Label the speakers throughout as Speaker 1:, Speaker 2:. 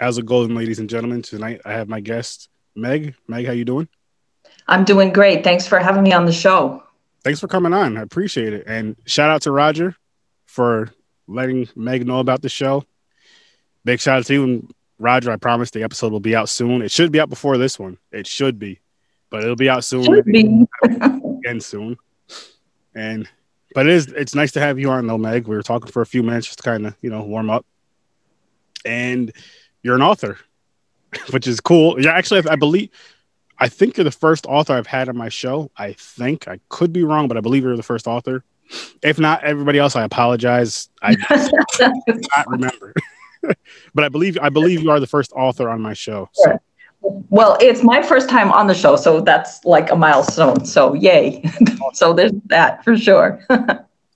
Speaker 1: How's a golden, ladies and gentlemen? Tonight I have my guest, Meg. Meg, how you doing?
Speaker 2: I'm doing great. Thanks for having me on the show.
Speaker 1: Thanks for coming on. I appreciate it. And shout out to Roger for letting Meg know about the show. Big shout out to you and Roger. I promise the episode will be out soon. It should be out before this one. It should be, but it'll be out soon.
Speaker 2: Should be.
Speaker 1: again soon. And but it is it's nice to have you on though, Meg. We were talking for a few minutes just to kind of you know warm up. And you're an author, which is cool. Yeah, actually, I, I believe I think you're the first author I've had on my show. I think I could be wrong, but I believe you're the first author. If not, everybody else, I apologize. I not remember, but I believe I believe you are the first author on my show. So.
Speaker 2: Sure. Well, it's my first time on the show, so that's like a milestone. So yay! so there's that for sure.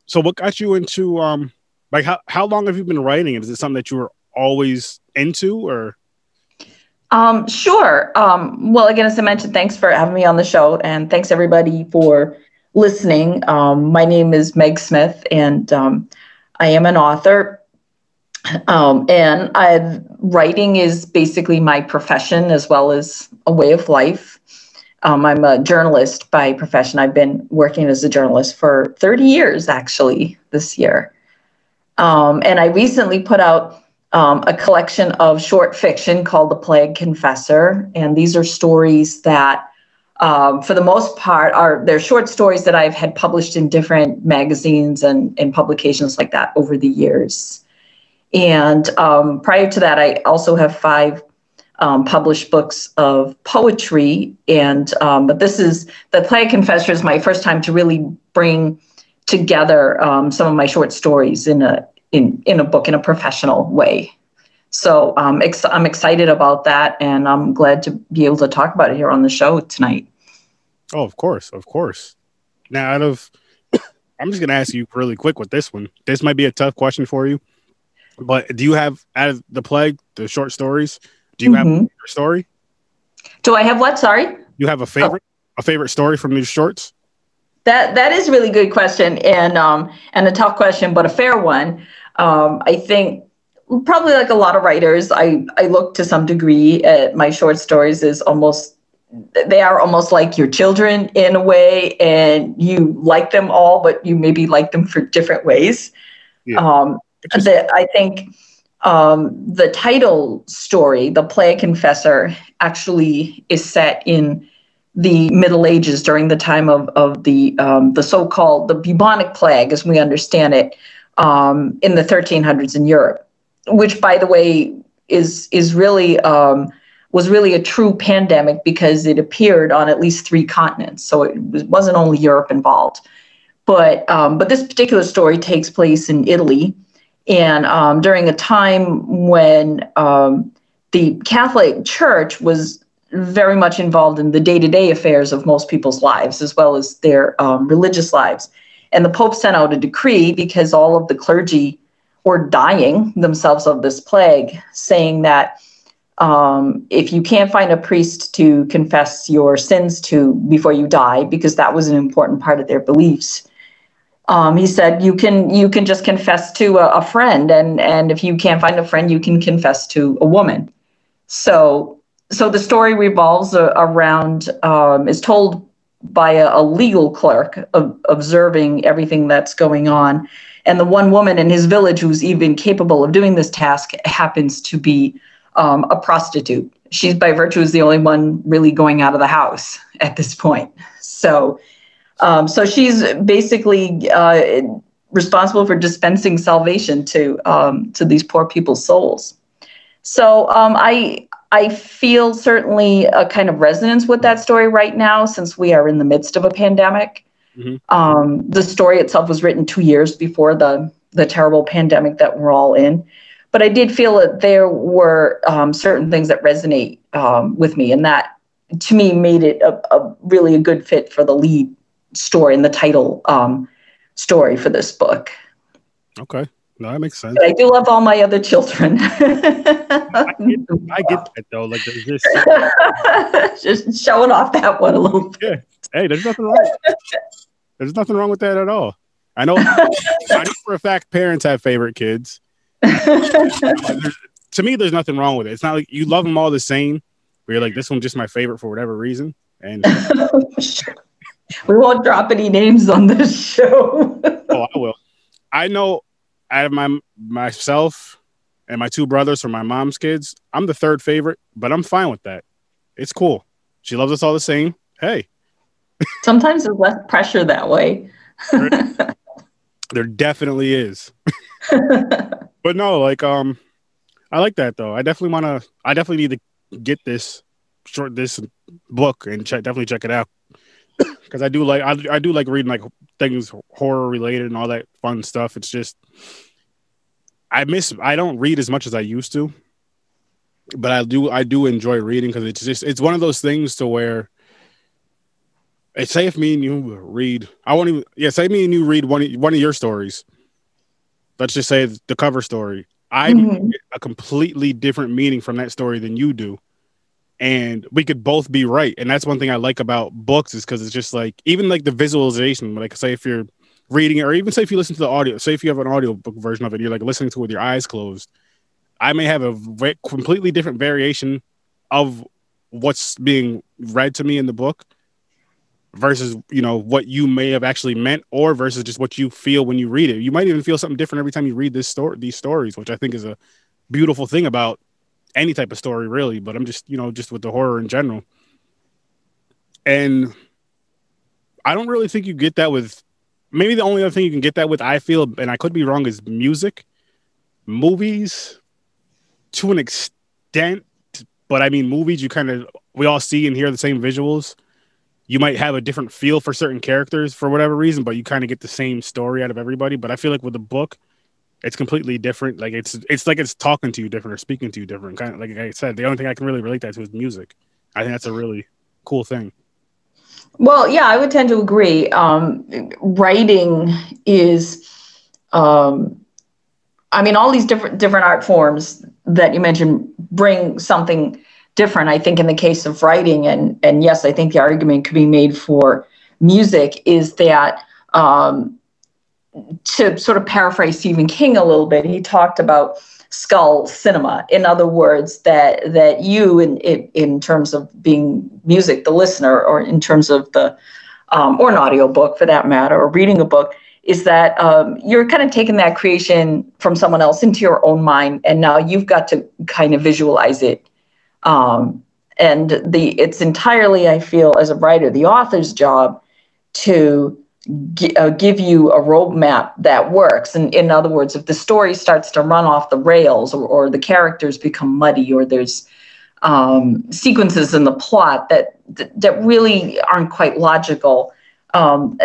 Speaker 1: so, what got you into um, like how how long have you been writing? Is it something that you were always into, or?
Speaker 2: Um, sure. Um, well, again, as I mentioned, thanks for having me on the show, and thanks everybody for listening. Um, my name is Meg Smith, and um, I am an author. Um, and I, writing is basically my profession as well as a way of life. Um, I'm a journalist by profession. I've been working as a journalist for 30 years, actually, this year. Um, and I recently put out um, a collection of short fiction called The Plague Confessor. And these are stories that, um, for the most part, are they're short stories that I've had published in different magazines and, and publications like that over the years. And um, prior to that, I also have five um, published books of poetry. And um, but this is the Plague Confessor is my first time to really bring together um, some of my short stories in a in in a book in a professional way. So um, ex- I'm excited about that, and I'm glad to be able to talk about it here on the show tonight.
Speaker 1: Oh, of course, of course. Now, out of, I'm just gonna ask you really quick with this one. This might be a tough question for you, but do you have out of the plague, the short stories? Do you mm-hmm. have a favorite story?
Speaker 2: Do I have what? Sorry.
Speaker 1: You have a favorite, oh. a favorite story from these shorts?
Speaker 2: That that is a really good question, and um, and a tough question, but a fair one. Um, I think probably like a lot of writers, I, I look to some degree at my short stories as almost they are almost like your children in a way, and you like them all, but you maybe like them for different ways. Yeah. Um, I think um, the title story, The Plague Confessor, actually is set in the Middle Ages during the time of, of the um, the so-called the bubonic plague, as we understand it, um, in the 1300s in Europe, which, by the way, is is really um, was really a true pandemic because it appeared on at least three continents. So it wasn't only Europe involved, but um, but this particular story takes place in Italy, and um, during a time when um, the Catholic Church was very much involved in the day-to-day affairs of most people's lives as well as their um, religious lives and the Pope sent out a decree because all of the clergy were dying themselves of this plague, saying that um, if you can't find a priest to confess your sins to before you die, because that was an important part of their beliefs, um, he said you can you can just confess to a, a, friend, and and if you can't find a friend, you can confess to a woman. So so the story revolves around um, is told by a, a legal clerk of, observing everything that's going on. And the one woman in his village who's even capable of doing this task happens to be um, a prostitute. She's by virtue is the only one really going out of the house at this point. So, um, so she's basically uh, responsible for dispensing salvation to um, to these poor people's souls. So um, I I feel certainly a kind of resonance with that story right now since we are in the midst of a pandemic. Mm-hmm. Um, the story itself was written two years before the the terrible pandemic that we're all in. But I did feel that there were um, certain things that resonate um, with me, and that to me made it a, a, really a good fit for the lead story and the title um, story for this book.
Speaker 1: Okay. No, that makes sense.
Speaker 2: But I do love all my other children.
Speaker 1: I, get, I get that though. Like there's
Speaker 2: just just showing off that one a little bit.
Speaker 1: Yeah. Hey, there's nothing wrong. There's nothing wrong with that at all. I know, I know for a fact parents have favorite kids. to me, there's nothing wrong with it. It's not like you love them all the same, but you're like, this one's just my favorite for whatever reason. And
Speaker 2: we won't drop any names on this show.
Speaker 1: oh, I will. I know out of my myself and my two brothers from my mom's kids, I'm the third favorite, but I'm fine with that. It's cool. She loves us all the same. Hey.
Speaker 2: Sometimes there's less pressure that way.
Speaker 1: there, there definitely is. but no, like um I like that though. I definitely want to I definitely need to get this short this book and check definitely check it out. Cuz I do like I, I do like reading like things horror related and all that fun stuff. It's just I miss I don't read as much as I used to. But I do I do enjoy reading cuz it's just it's one of those things to where say if me and you read I won't even yeah, say me and you read one one of your stories. Let's just say the cover story. I mm-hmm. a completely different meaning from that story than you do and we could both be right and that's one thing i like about books is because it's just like even like the visualization like say if you're reading it or even say if you listen to the audio say if you have an audio book version of it you're like listening to it with your eyes closed i may have a v- completely different variation of what's being read to me in the book versus you know what you may have actually meant or versus just what you feel when you read it. You might even feel something different every time you read this story these stories which i think is a beautiful thing about any type of story really, but I'm just, you know, just with the horror in general. And I don't really think you get that with maybe the only other thing you can get that with, I feel, and I could be wrong, is music, movies to an extent. But I mean, movies, you kind of, we all see and hear the same visuals. You might have a different feel for certain characters for whatever reason, but you kind of get the same story out of everybody. But I feel like with a book, it's completely different. Like it's it's like it's talking to you different or speaking to you different. Kind of like I said, the only thing I can really relate that to is music. I think that's a really cool thing.
Speaker 2: Well, yeah, I would tend to agree. Um, writing is, um, I mean, all these different different art forms that you mentioned bring something different. I think in the case of writing, and and yes, I think the argument could be made for music is that um, to sort of paraphrase Stephen King a little bit, he talked about skull cinema. In other words, that that you, in in, terms of being music, the listener, or in terms of the um, or an audio book for that matter, or reading a book, is that um, you're kind of taking that creation from someone else into your own mind, and now you've got to kind of visualize it. Um, and the it's entirely, I feel, as a writer, the author's job to uh, give you a roadmap that works. And in other words, if the story starts to run off the rails or, or the characters become muddy or there's um, sequences in the plot that, that really aren't quite logical, um,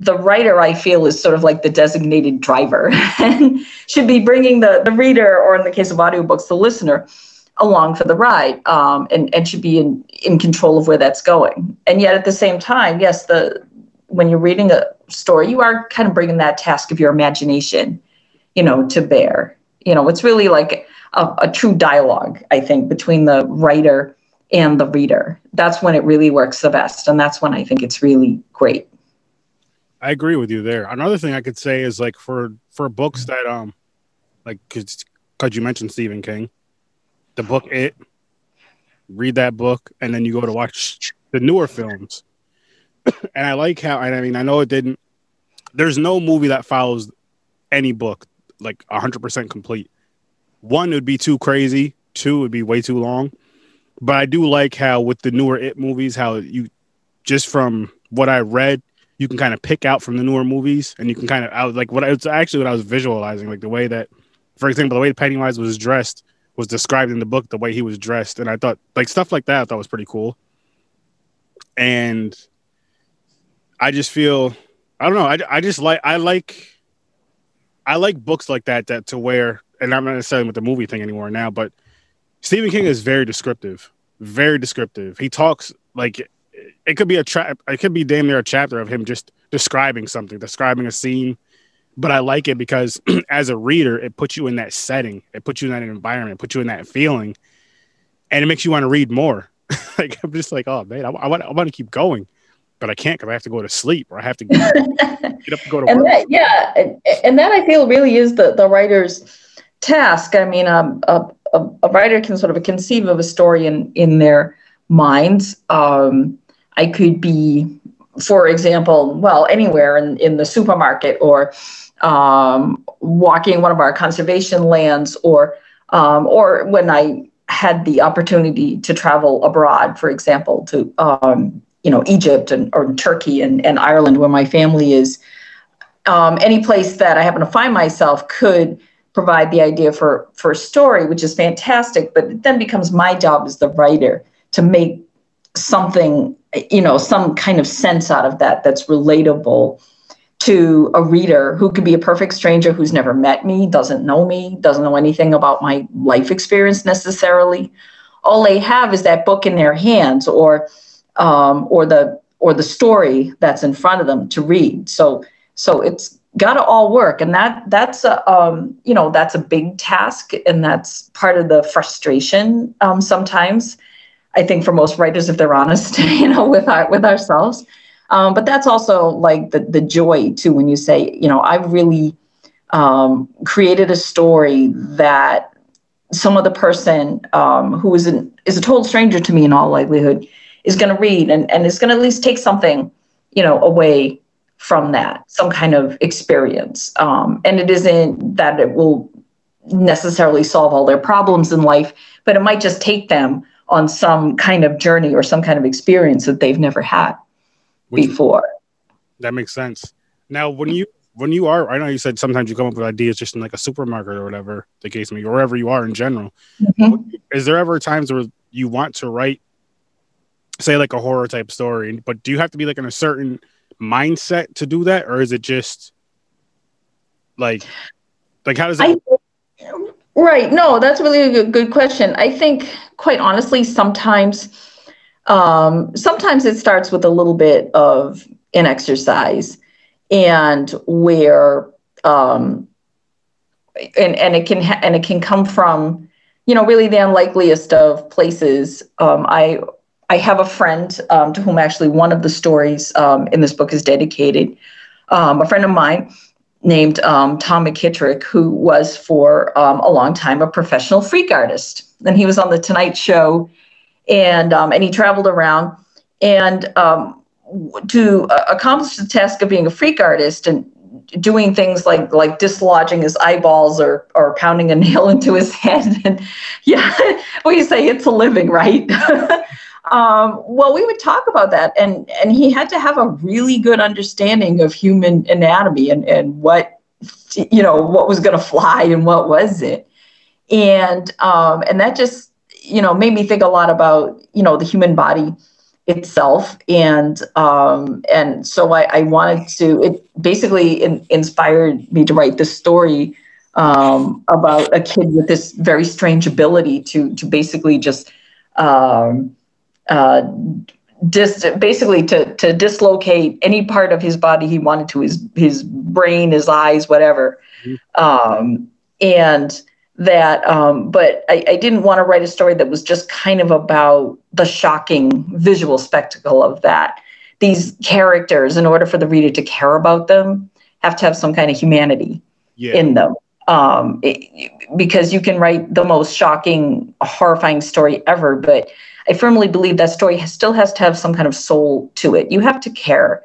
Speaker 2: the writer, I feel, is sort of like the designated driver and should be bringing the, the reader, or in the case of audiobooks, the listener, along for the ride um, and, and should be in, in control of where that's going. And yet at the same time, yes, the, when you're reading a story, you are kind of bringing that task of your imagination, you know, to bear. You know, it's really like a, a true dialogue, I think, between the writer and the reader. That's when it really works the best. And that's when I think it's really great.
Speaker 1: I agree with you there. Another thing I could say is like for for books that um like cuz you mentioned Stephen King, the book It, read that book and then you go to watch the newer films and I like how I mean I know it didn't. There's no movie that follows any book like 100% complete. One would be too crazy. Two would be way too long. But I do like how with the newer It movies, how you just from what I read, you can kind of pick out from the newer movies, and you can kind of I was like what I was actually what I was visualizing, like the way that, for example, the way Pennywise was dressed was described in the book, the way he was dressed, and I thought like stuff like that I thought was pretty cool. And I just feel I don't know. I, I just like I like I like books like that that to where and I'm not necessarily with the movie thing anymore now, but Stephen King is very descriptive, very descriptive. He talks like it could be a trap. It could be damn near a chapter of him just describing something, describing a scene. But I like it because as a reader, it puts you in that setting, it puts you in that environment, put you in that feeling, and it makes you want to read more. like I'm just like, oh man, I, I want, I want to keep going, but I can't because I have to go to sleep or I have to get, get up and go to
Speaker 2: and
Speaker 1: work.
Speaker 2: That, yeah, and, and that I feel really is the the writer's task. I mean, um, a, a, a writer can sort of conceive of a story in in their minds. Um, I could be, for example, well, anywhere in, in the supermarket or um, walking one of our conservation lands or um, or when I had the opportunity to travel abroad, for example, to um, you know Egypt and or Turkey and, and Ireland, where my family is. Um, any place that I happen to find myself could provide the idea for for a story, which is fantastic. But it then becomes my job as the writer to make something, you know, some kind of sense out of that that's relatable to a reader who could be a perfect stranger who's never met me, doesn't know me, doesn't know anything about my life experience necessarily. All they have is that book in their hands or um, or the or the story that's in front of them to read. So so it's got to all work, and that that's a um, you know that's a big task, and that's part of the frustration um, sometimes I think for most writers, if they're honest, you know, with our, with ourselves. Um, but that's also like the the joy too when you say, you know, I've really um, created a story that some other person um, who is an, is a total stranger to me in all likelihood is going to read and, and is going to at least take something, you know, away from that, some kind of experience. Um, and it isn't that it will necessarily solve all their problems in life, but it might just take them on some kind of journey or some kind of experience that they've never had Which, before.
Speaker 1: That makes sense. Now, when you when you are, I know you said sometimes you come up with ideas just in like a supermarket or whatever the case may be, wherever you are in general. Mm-hmm. Is there ever times where you want to write, say, like a horror type story, but do you have to be like in a certain mindset to do that, or is it just like, like how does it?
Speaker 2: I, Right. No, that's really a good, good question. I think, quite honestly, sometimes, um, sometimes it starts with a little bit of an exercise, and where, um, and and it can ha- and it can come from, you know, really the unlikeliest of places. Um, I I have a friend um, to whom actually one of the stories um, in this book is dedicated. Um, a friend of mine named um, Tom McKittrick, who was for um, a long time a professional freak artist. And he was on the Tonight Show, and um, and he traveled around and to uh, accomplish the task of being a freak artist and doing things like like dislodging his eyeballs or or pounding a nail into his head. And yeah, we say it's a living, right? Um, well, we would talk about that, and and he had to have a really good understanding of human anatomy and and what you know what was going to fly and what wasn't, and um, and that just you know made me think a lot about you know the human body itself. And um, and so I, I, wanted to it basically in, inspired me to write this story um, about a kid with this very strange ability to to basically just um, uh, dis- basically to to dislocate any part of his body he wanted to his his brain, his eyes, whatever. Mm-hmm. Um, and that, um, but I, I didn't want to write a story that was just kind of about the shocking visual spectacle of that. These characters, in order for the reader to care about them, have to have some kind of humanity yeah. in them um, it, because you can write the most shocking, horrifying story ever, but I firmly believe that story has, still has to have some kind of soul to it. You have to care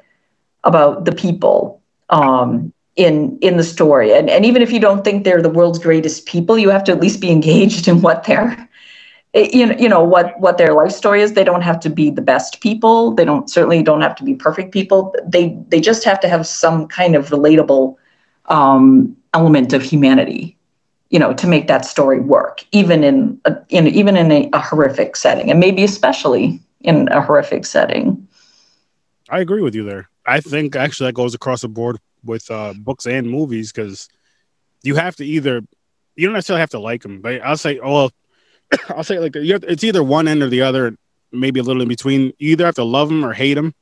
Speaker 2: about the people um, in in the story, and and even if you don't think they're the world's greatest people, you have to at least be engaged in what they're eh, you know, you know what what their life story is. They don't have to be the best people. They don't certainly don't have to be perfect people. They they just have to have some kind of relatable um, element of humanity you know to make that story work even in, a, in even in a, a, horrific setting and maybe especially in a horrific setting
Speaker 1: I agree with you there. I think actually that goes across the board with uh, books and movies because you have to either you don't necessarily have to like them, but I'll say, oh, well, I'll say like have, it's either one end or the other, maybe a little in between. You either have to love them or hate them,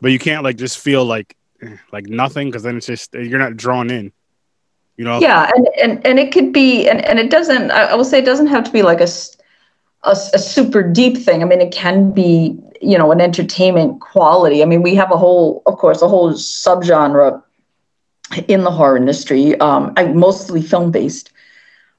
Speaker 1: but you can't like just feel like eh, like nothing because then it's just you're not drawn in. You know?
Speaker 2: Yeah, and and, and it could be, and, and it doesn't. I, will say it doesn't have to be like a, a a super deep thing. I mean, it can be you know an entertainment quality. I mean, we have a whole, of course, a whole subgenre in the horror industry, um, I, mostly film based,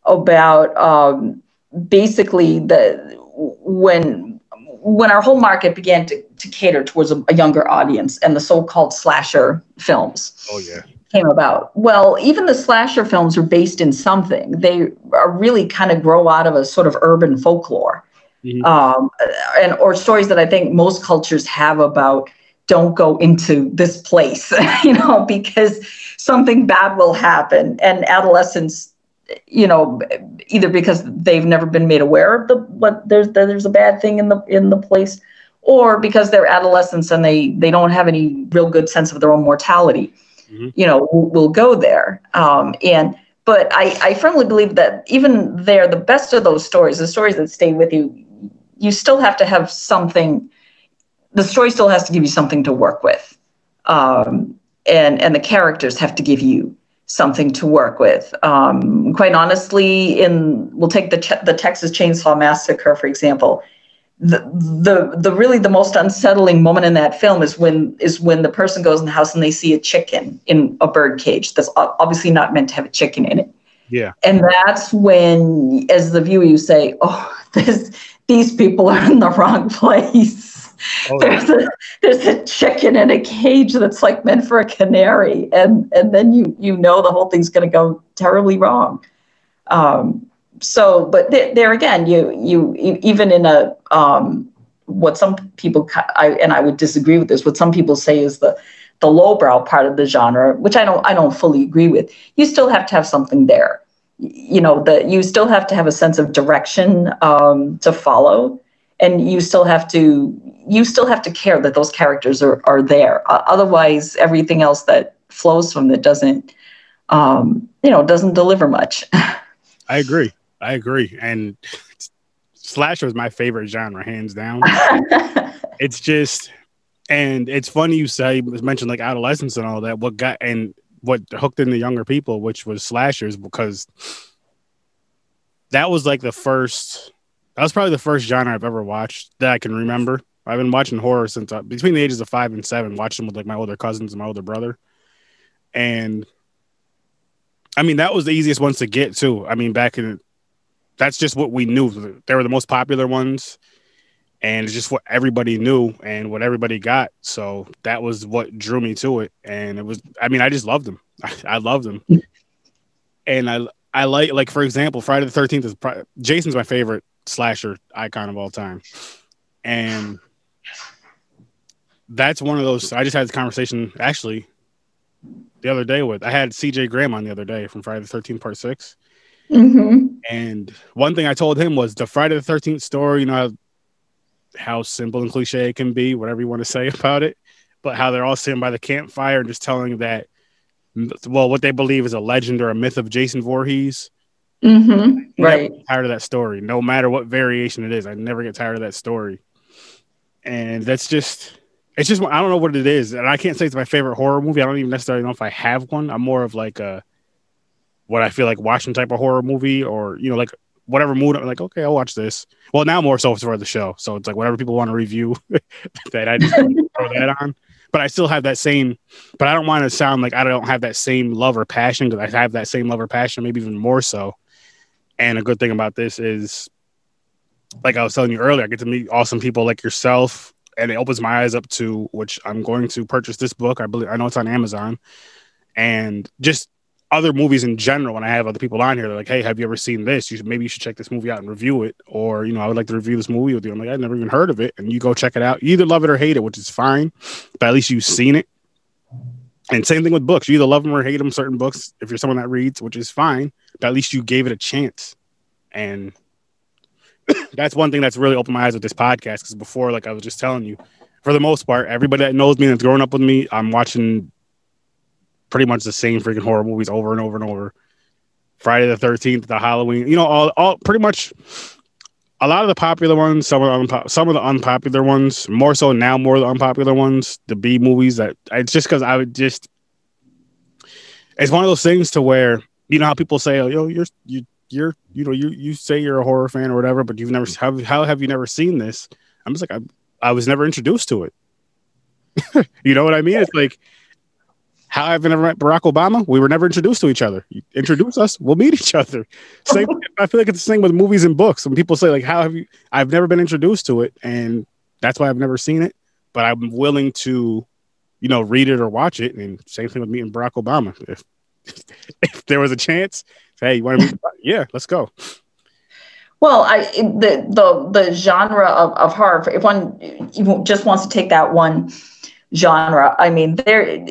Speaker 2: about um, basically the when when our whole market began to, to cater towards a, a younger audience and the so-called slasher films.
Speaker 1: Oh yeah.
Speaker 2: Came about. Well, even the slasher films are based in something. They are really kind of grow out of a sort of urban folklore, mm-hmm. um, and or stories that I think most cultures have about don't go into this place, you know, because something bad will happen. And adolescents, you know, either because they've never been made aware of the what there's there's a bad thing in the in the place, or because they're adolescents and they they don't have any real good sense of their own mortality, mm-hmm. you know, will, will go there. Um, and but I, I firmly believe that even there, the best of those stories, the stories that stay with you, you still have to have something the story still has to give you something to work with. Um, and, and the characters have to give you something to work with. Um, quite honestly, in we'll take the the Texas Chainsaw Massacre for example. The, the the really the most unsettling moment in that film is when is when the person goes in the house and they see a chicken in a bird cage that's obviously not meant to have a chicken in it.
Speaker 1: Yeah.
Speaker 2: And that's when, as the viewer, you say, "Oh, this, these people are in the wrong place." Oh, there's a there's a chicken in a cage that's like meant for a canary, and and then you you know the whole thing's going to go terribly wrong. Um, so, but th- there again, you you even in a um, what some people I, and I would disagree with this. What some people say is the the lowbrow part of the genre, which I don't I don't fully agree with. You still have to have something there. You know that you still have to have a sense of direction um, to follow and you still have to you still have to care that those characters are, are there uh, otherwise everything else that flows from it doesn't um, you know doesn't deliver much
Speaker 1: i agree i agree and slasher is my favorite genre hands down it's just and it's funny you say mentioned like adolescence and all that what got and what hooked in the younger people which was slashers because that was like the first that was probably the first genre I've ever watched that I can remember. I've been watching horror since uh, between the ages of five and seven, watching with like my older cousins and my older brother. And I mean, that was the easiest ones to get too. I mean, back in that's just what we knew. They were the most popular ones, and it's just what everybody knew and what everybody got. So that was what drew me to it. And it was, I mean, I just loved them. I, loved them. and I, I like, like for example, Friday the Thirteenth is Jason's my favorite slasher icon of all time. And that's one of those. I just had this conversation actually the other day with. I had CJ Graham on the other day from Friday the Thirteenth Part 6
Speaker 2: mm-hmm.
Speaker 1: And one thing I told him was the Friday the Thirteenth story. You know how, how simple and cliche it can be, whatever you want to say about it, but how they're all sitting by the campfire and just telling that, well, what they believe is a legend or a myth of Jason Voorhees
Speaker 2: Mm-hmm. Right.
Speaker 1: tired of that story, no matter what variation it is. I never get tired of that story. And that's just, it's just, I don't know what it is. And I can't say it's my favorite horror movie. I don't even necessarily know if I have one. I'm more of like a, what I feel like watching type of horror movie or, you know, like whatever mood I'm like, okay, I'll watch this. Well, now more so for the show. So it's like whatever people want to review that I just throw that on. But I still have that same, but I don't want to sound like I don't have that same love or passion because I have that same love or passion, maybe even more so and a good thing about this is, like I was telling you earlier, I get to meet awesome people like yourself, and it opens my eyes up to which I'm going to purchase this book. I believe I know it's on Amazon, and just other movies in general. When I have other people on here, they're like, "Hey, have you ever seen this? You should, maybe you should check this movie out and review it." Or you know, I would like to review this movie with you. I'm like, I've never even heard of it, and you go check it out. You either love it or hate it, which is fine, but at least you've seen it. And same thing with books. You either love them or hate them. Certain books, if you're someone that reads, which is fine, but at least you gave it a chance. And that's one thing that's really opened my eyes with this podcast. Because before, like I was just telling you, for the most part, everybody that knows me that's grown up with me, I'm watching pretty much the same freaking horror movies over and over and over. Friday the Thirteenth, the Halloween, you know, all all pretty much a lot of the popular ones, some of the unpo- some of the unpopular ones, more so now, more of the unpopular ones, the B movies. That it's just because I would just, it's one of those things to where you know how people say, oh, yo, you're you you're you know you you say you're a horror fan or whatever, but you've never mm. how how have you never seen this? I'm just like I I was never introduced to it. you know what I mean? It's like how I've never met Barack Obama. We were never introduced to each other. You introduce us, we'll meet each other. Same. I feel like it's the same with movies and books. When people say like, "How have you?" I've never been introduced to it, and that's why I've never seen it. But I'm willing to, you know, read it or watch it. And same thing with meeting Barack Obama. If if there was a chance, hey, you want to meet? yeah, let's go.
Speaker 2: Well, I the the the genre of, of horror. If one just wants to take that one genre, I mean, there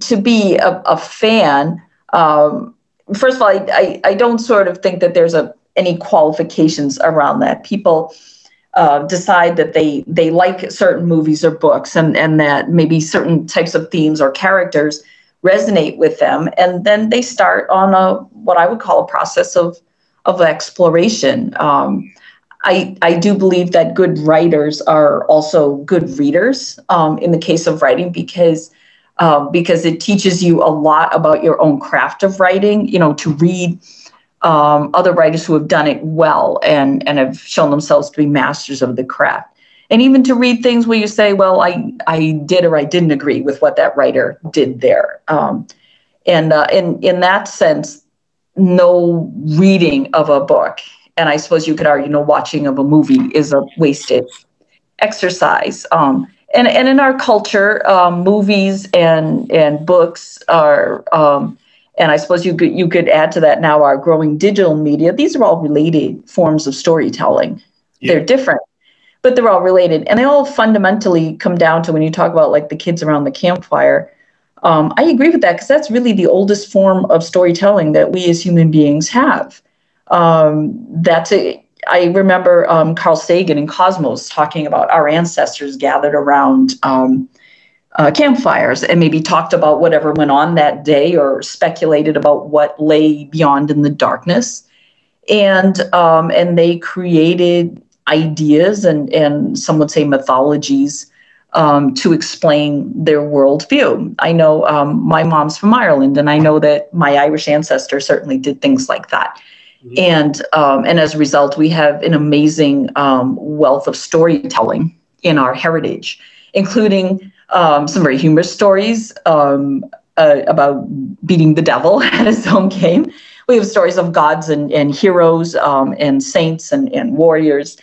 Speaker 2: to be a, a fan, um, first of all, I, I, I, don't sort of think that there's a any qualifications around that. People uh, decide that they they like certain movies or books, and and that maybe certain types of themes or characters resonate with them, and then they start on a what I would call a process of of exploration. Um, I, I do believe that good writers are also good readers um, in the case of writing because um, because it teaches you a lot about your own craft of writing. You know, to read um, other writers who have done it well and and have shown themselves to be masters of the craft, and even to read things where you say, "Well, I I did or I didn't agree with what that writer did there." Um, and uh, in in that sense, no reading of a book, and I suppose you could argue no watching of a movie is a wasted exercise. Um, and and in our culture, um, movies and and books are, um, and I suppose you could you could add to that now our growing digital media. These are all related forms of storytelling. Yeah. They're different, but they're all related, and they all fundamentally come down to when you talk about like the kids around the campfire. Um, I agree with that because that's really the oldest form of storytelling that we as human beings have. Um, that's a I remember um, Carl Sagan and Cosmos talking about our ancestors gathered around um, uh, campfires and maybe talked about whatever went on that day or speculated about what lay beyond in the darkness. And um, and they created ideas and and some would say mythologies um, to explain their worldview. I know um, my mom's from Ireland, and I know that my Irish ancestor certainly did things like that. And um, and as a result, we have an amazing um, wealth of storytelling in our heritage, including um, some very humorous stories um, uh, about beating the devil at his own game. We have stories of gods and, and heroes um, and saints and, and warriors.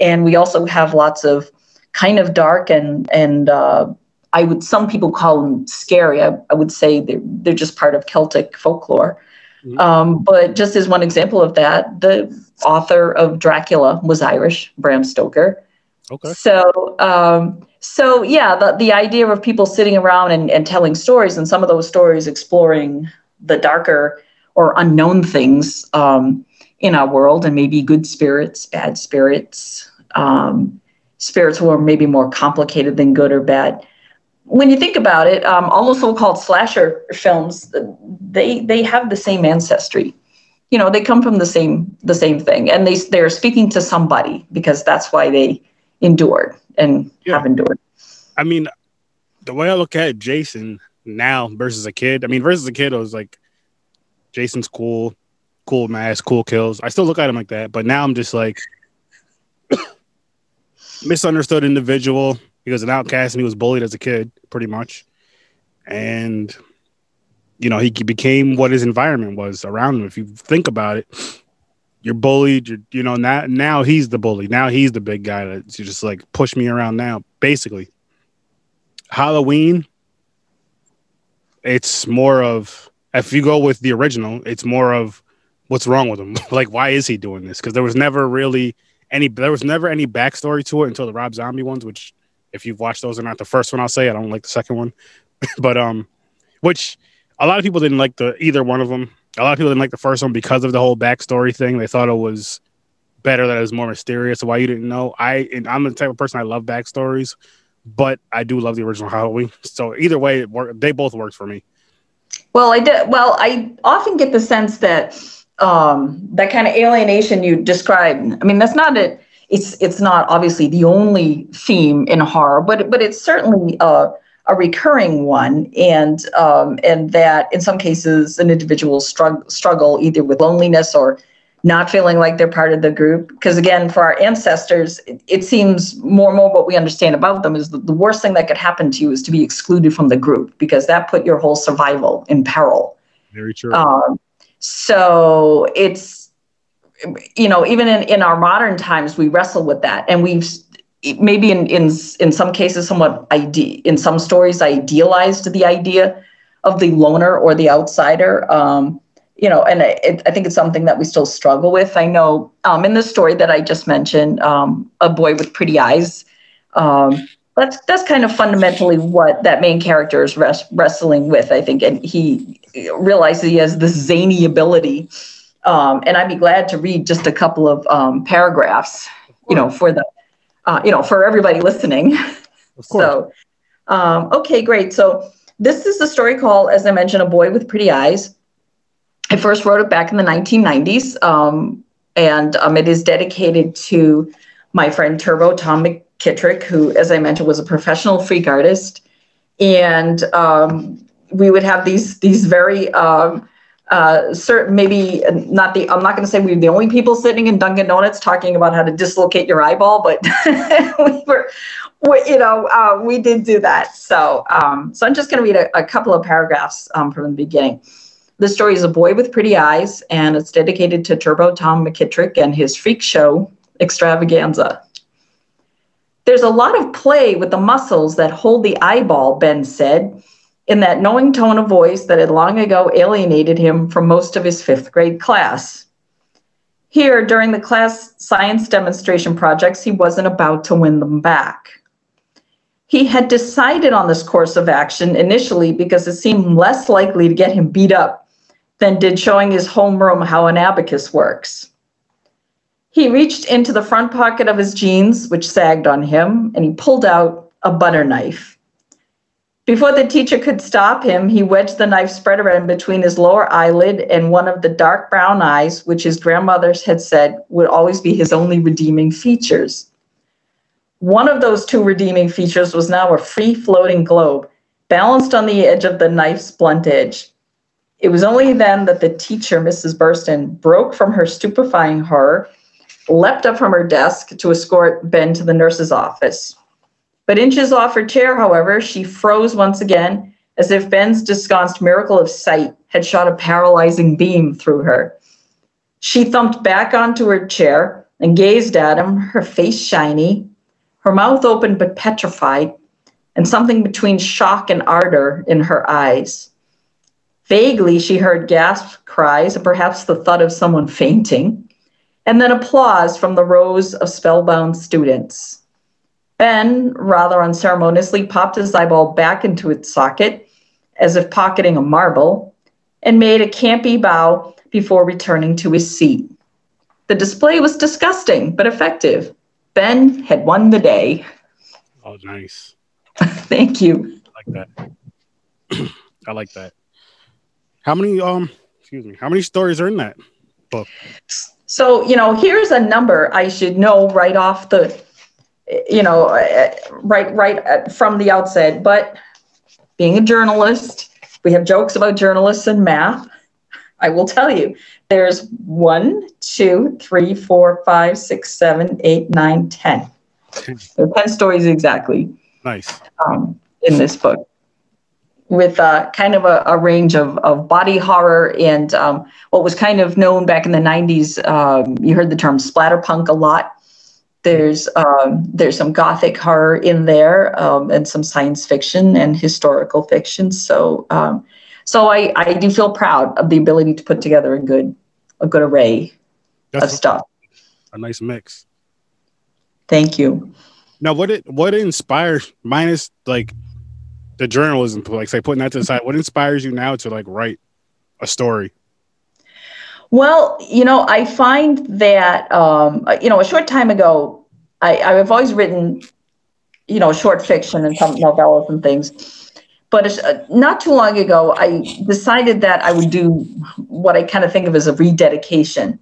Speaker 2: And we also have lots of kind of dark and, and uh, I would, some people call them scary. I, I would say they're, they're just part of Celtic folklore. Mm-hmm. Um, but just as one example of that, the author of Dracula was Irish, Bram Stoker. Okay. So, um, so yeah, the, the idea of people sitting around and, and telling stories, and some of those stories exploring the darker or unknown things um, in our world, and maybe good spirits, bad spirits, um, spirits who are maybe more complicated than good or bad when you think about it, um, all the so-called slasher films, they they have the same ancestry. You know, they come from the same the same thing, and they they're speaking to somebody because that's why they endured and yeah. have endured.
Speaker 1: I mean, the way I look at Jason now versus a kid, I mean, versus a kid, I was like, Jason's cool, cool mask, cool kills. I still look at him like that, but now I'm just like misunderstood individual he was an outcast and he was bullied as a kid, pretty much. And you know, he became what his environment was around him. If you think about it, you're bullied. You're, you know, now now he's the bully. Now he's the big guy that's just like push me around. Now, basically, Halloween. It's more of if you go with the original, it's more of what's wrong with him. like, why is he doing this? Because there was never really any. There was never any backstory to it until the Rob Zombie ones, which if you've watched those or not. The first one I'll say I don't like the second one, but um, which a lot of people didn't like the either one of them. A lot of people didn't like the first one because of the whole backstory thing. They thought it was better that it was more mysterious. Why you didn't know? I and I'm the type of person I love backstories, but I do love the original Halloween. So either way, it they both worked for me.
Speaker 2: Well, I did. Well, I often get the sense that um, that kind of alienation you described. I mean, that's not it. It's it's not obviously the only theme in horror, but but it's certainly a, a recurring one, and um, and that in some cases an individual struggle struggle either with loneliness or not feeling like they're part of the group. Because again, for our ancestors, it, it, seems more and more what we understand about them is that the worst thing that could happen to you is to be excluded from the group because that put your whole survival in peril.
Speaker 1: Very true. Um,
Speaker 2: so it's, you know, even in, in our modern times, we wrestle with that. And we've maybe in, in, in some cases, somewhat ide- in some stories, idealized the idea of the loner or the outsider. Um, you know, and it, I think it's something that we still struggle with. I know um, in the story that I just mentioned, um, a boy with pretty eyes. Um, that's that's kind of fundamentally what that main character is res- wrestling with, I think, and he realizes he has this zany ability. Um, and I'd be glad to read just a couple of um, paragraphs, you know, for the, uh, you know, for everybody listening.
Speaker 1: So,
Speaker 2: um, okay, great. So this is the story called, as I mentioned, a boy with pretty eyes. I first wrote it back in the 1990s, um, and um, it is dedicated to my friend Turbo Tom McKittrick, who, as I mentioned, was a professional freak artist. And um, we would have these these very um, uh, certain, maybe not the. I'm not going to say we are the only people sitting in Dunkin' Donuts talking about how to dislocate your eyeball, but we were, we, you know, uh, we did do that. So, um, so I'm just going to read a, a, couple of paragraphs um, from the beginning. The story is A Boy with Pretty Eyes, and it's dedicated to Turbo Tom McKittrick and his freak show extravaganza. There's a lot of play with the muscles that hold the eyeball, Ben said, in that knowing tone of voice that had long ago alienated him from most of his fifth grade class. Here, during the class science demonstration projects, he wasn't about to win them back. He had decided on this course of action initially because it seemed less likely to get him beat up than did showing his homeroom how an abacus works. He reached into the front pocket of his jeans, which sagged on him, and he pulled out a butter knife. Before the teacher could stop him, he wedged the knife spread around between his lower eyelid and one of the dark brown eyes, which his grandmothers had said would always be his only redeeming features. One of those two redeeming features was now a free floating globe, balanced on the edge of the knife's blunt edge. It was only then that the teacher, Mrs. Burston, broke from her stupefying horror, leapt up from her desk to escort Ben to the nurse's office. But inches off her chair, however, she froze once again, as if Ben's disconsed miracle of sight had shot a paralyzing beam through her. She thumped back onto her chair and gazed at him, her face shiny, her mouth open but petrified, and something between shock and ardor in her eyes. Vaguely, she heard gasp cries and perhaps the thud of someone fainting, and then applause from the rows of spellbound students. Ben, rather unceremoniously, popped his eyeball back into its socket as if pocketing a marble and made a campy bow before returning to his seat. The display was disgusting but effective. Ben had won the day.
Speaker 1: Oh, nice.
Speaker 2: Thank you.
Speaker 1: I like that. I like that. How many um excuse me, how many stories are in that book?
Speaker 2: So, you know, here's a number I should know right off the you know, right right from the outset, but being a journalist, we have jokes about journalists and math. I will tell you, there's one, two, three, four, five, six, seven, eight, nine, ten. There are 10 stories exactly.
Speaker 1: Nice.
Speaker 2: Um, in this book with uh, kind of a, a, range of, of body horror and um, what was kind of known back in the 90s. Um, you heard the term splatterpunk a lot. There's um, there's some gothic horror in there um, and some science fiction and historical fiction. So um, so I, I do feel proud of the ability to put together a good a good array That's of stuff.
Speaker 1: A nice mix.
Speaker 2: Thank you.
Speaker 1: Now, what it what inspires minus like the journalism, like say putting that to the side, what inspires you now to like write a story?
Speaker 2: Well, you know, I find that um, you know, a short time ago, I, I've always written you know, short fiction and some novellas and things. But uh, not too long ago, I decided that I would do what I kind of think of as a rededication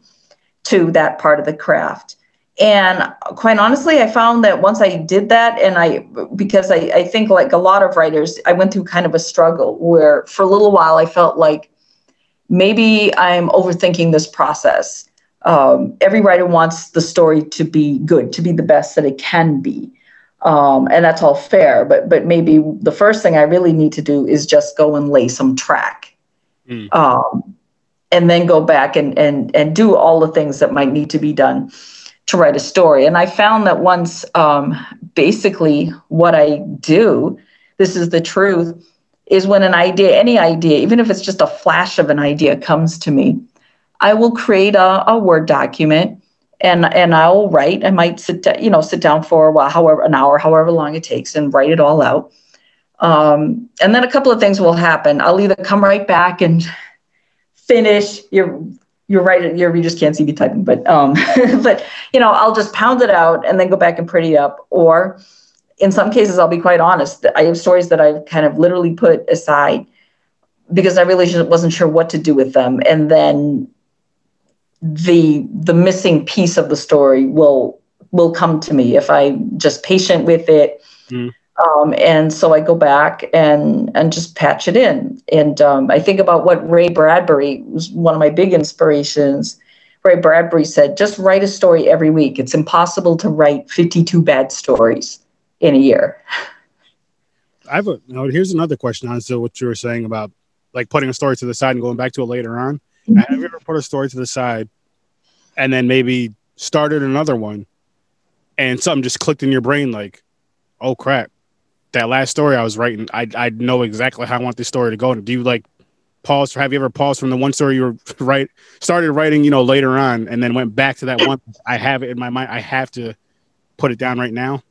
Speaker 2: to that part of the craft. And quite honestly, I found that once I did that, and I, because I, I think like a lot of writers, I went through kind of a struggle where for a little while I felt like maybe I'm overthinking this process. Um, every writer wants the story to be good, to be the best that it can be. Um, and that's all fair. But but maybe the first thing I really need to do is just go and lay some track, mm. um, and then go back and and and do all the things that might need to be done to write a story. And I found that once, um, basically, what I do, this is the truth, is when an idea, any idea, even if it's just a flash of an idea, comes to me, I will create a, a Word document and and I'll write. I might sit down, you know, sit down for a while, however, an hour, however long it takes, and write it all out. Um, and then a couple of things will happen. I'll either come right back and finish. You're you're right. You're, you just can't see me typing, but um, but you know, I'll just pound it out and then go back and pretty up. Or in some cases, I'll be quite honest. I have stories that I've kind of literally put aside because I really wasn't sure what to do with them, and then the the missing piece of the story will will come to me if I'm just patient with it. Mm. Um, and so I go back and and just patch it in. And um, I think about what Ray Bradbury was one of my big inspirations. Ray Bradbury said, "Just write a story every week. It's impossible to write 52 bad stories in a year."
Speaker 1: I have a now here's another question on so what you were saying about like putting a story to the side and going back to it later on. Mm-hmm. Have you ever put a story to the side and then maybe started another one and something just clicked in your brain like, oh crap, that last story I was writing, I I know exactly how I want this story to go. And do you like pause? Have you ever paused from the one story you were right started writing, you know, later on, and then went back to that one? I have it in my mind. I have to put it down right now.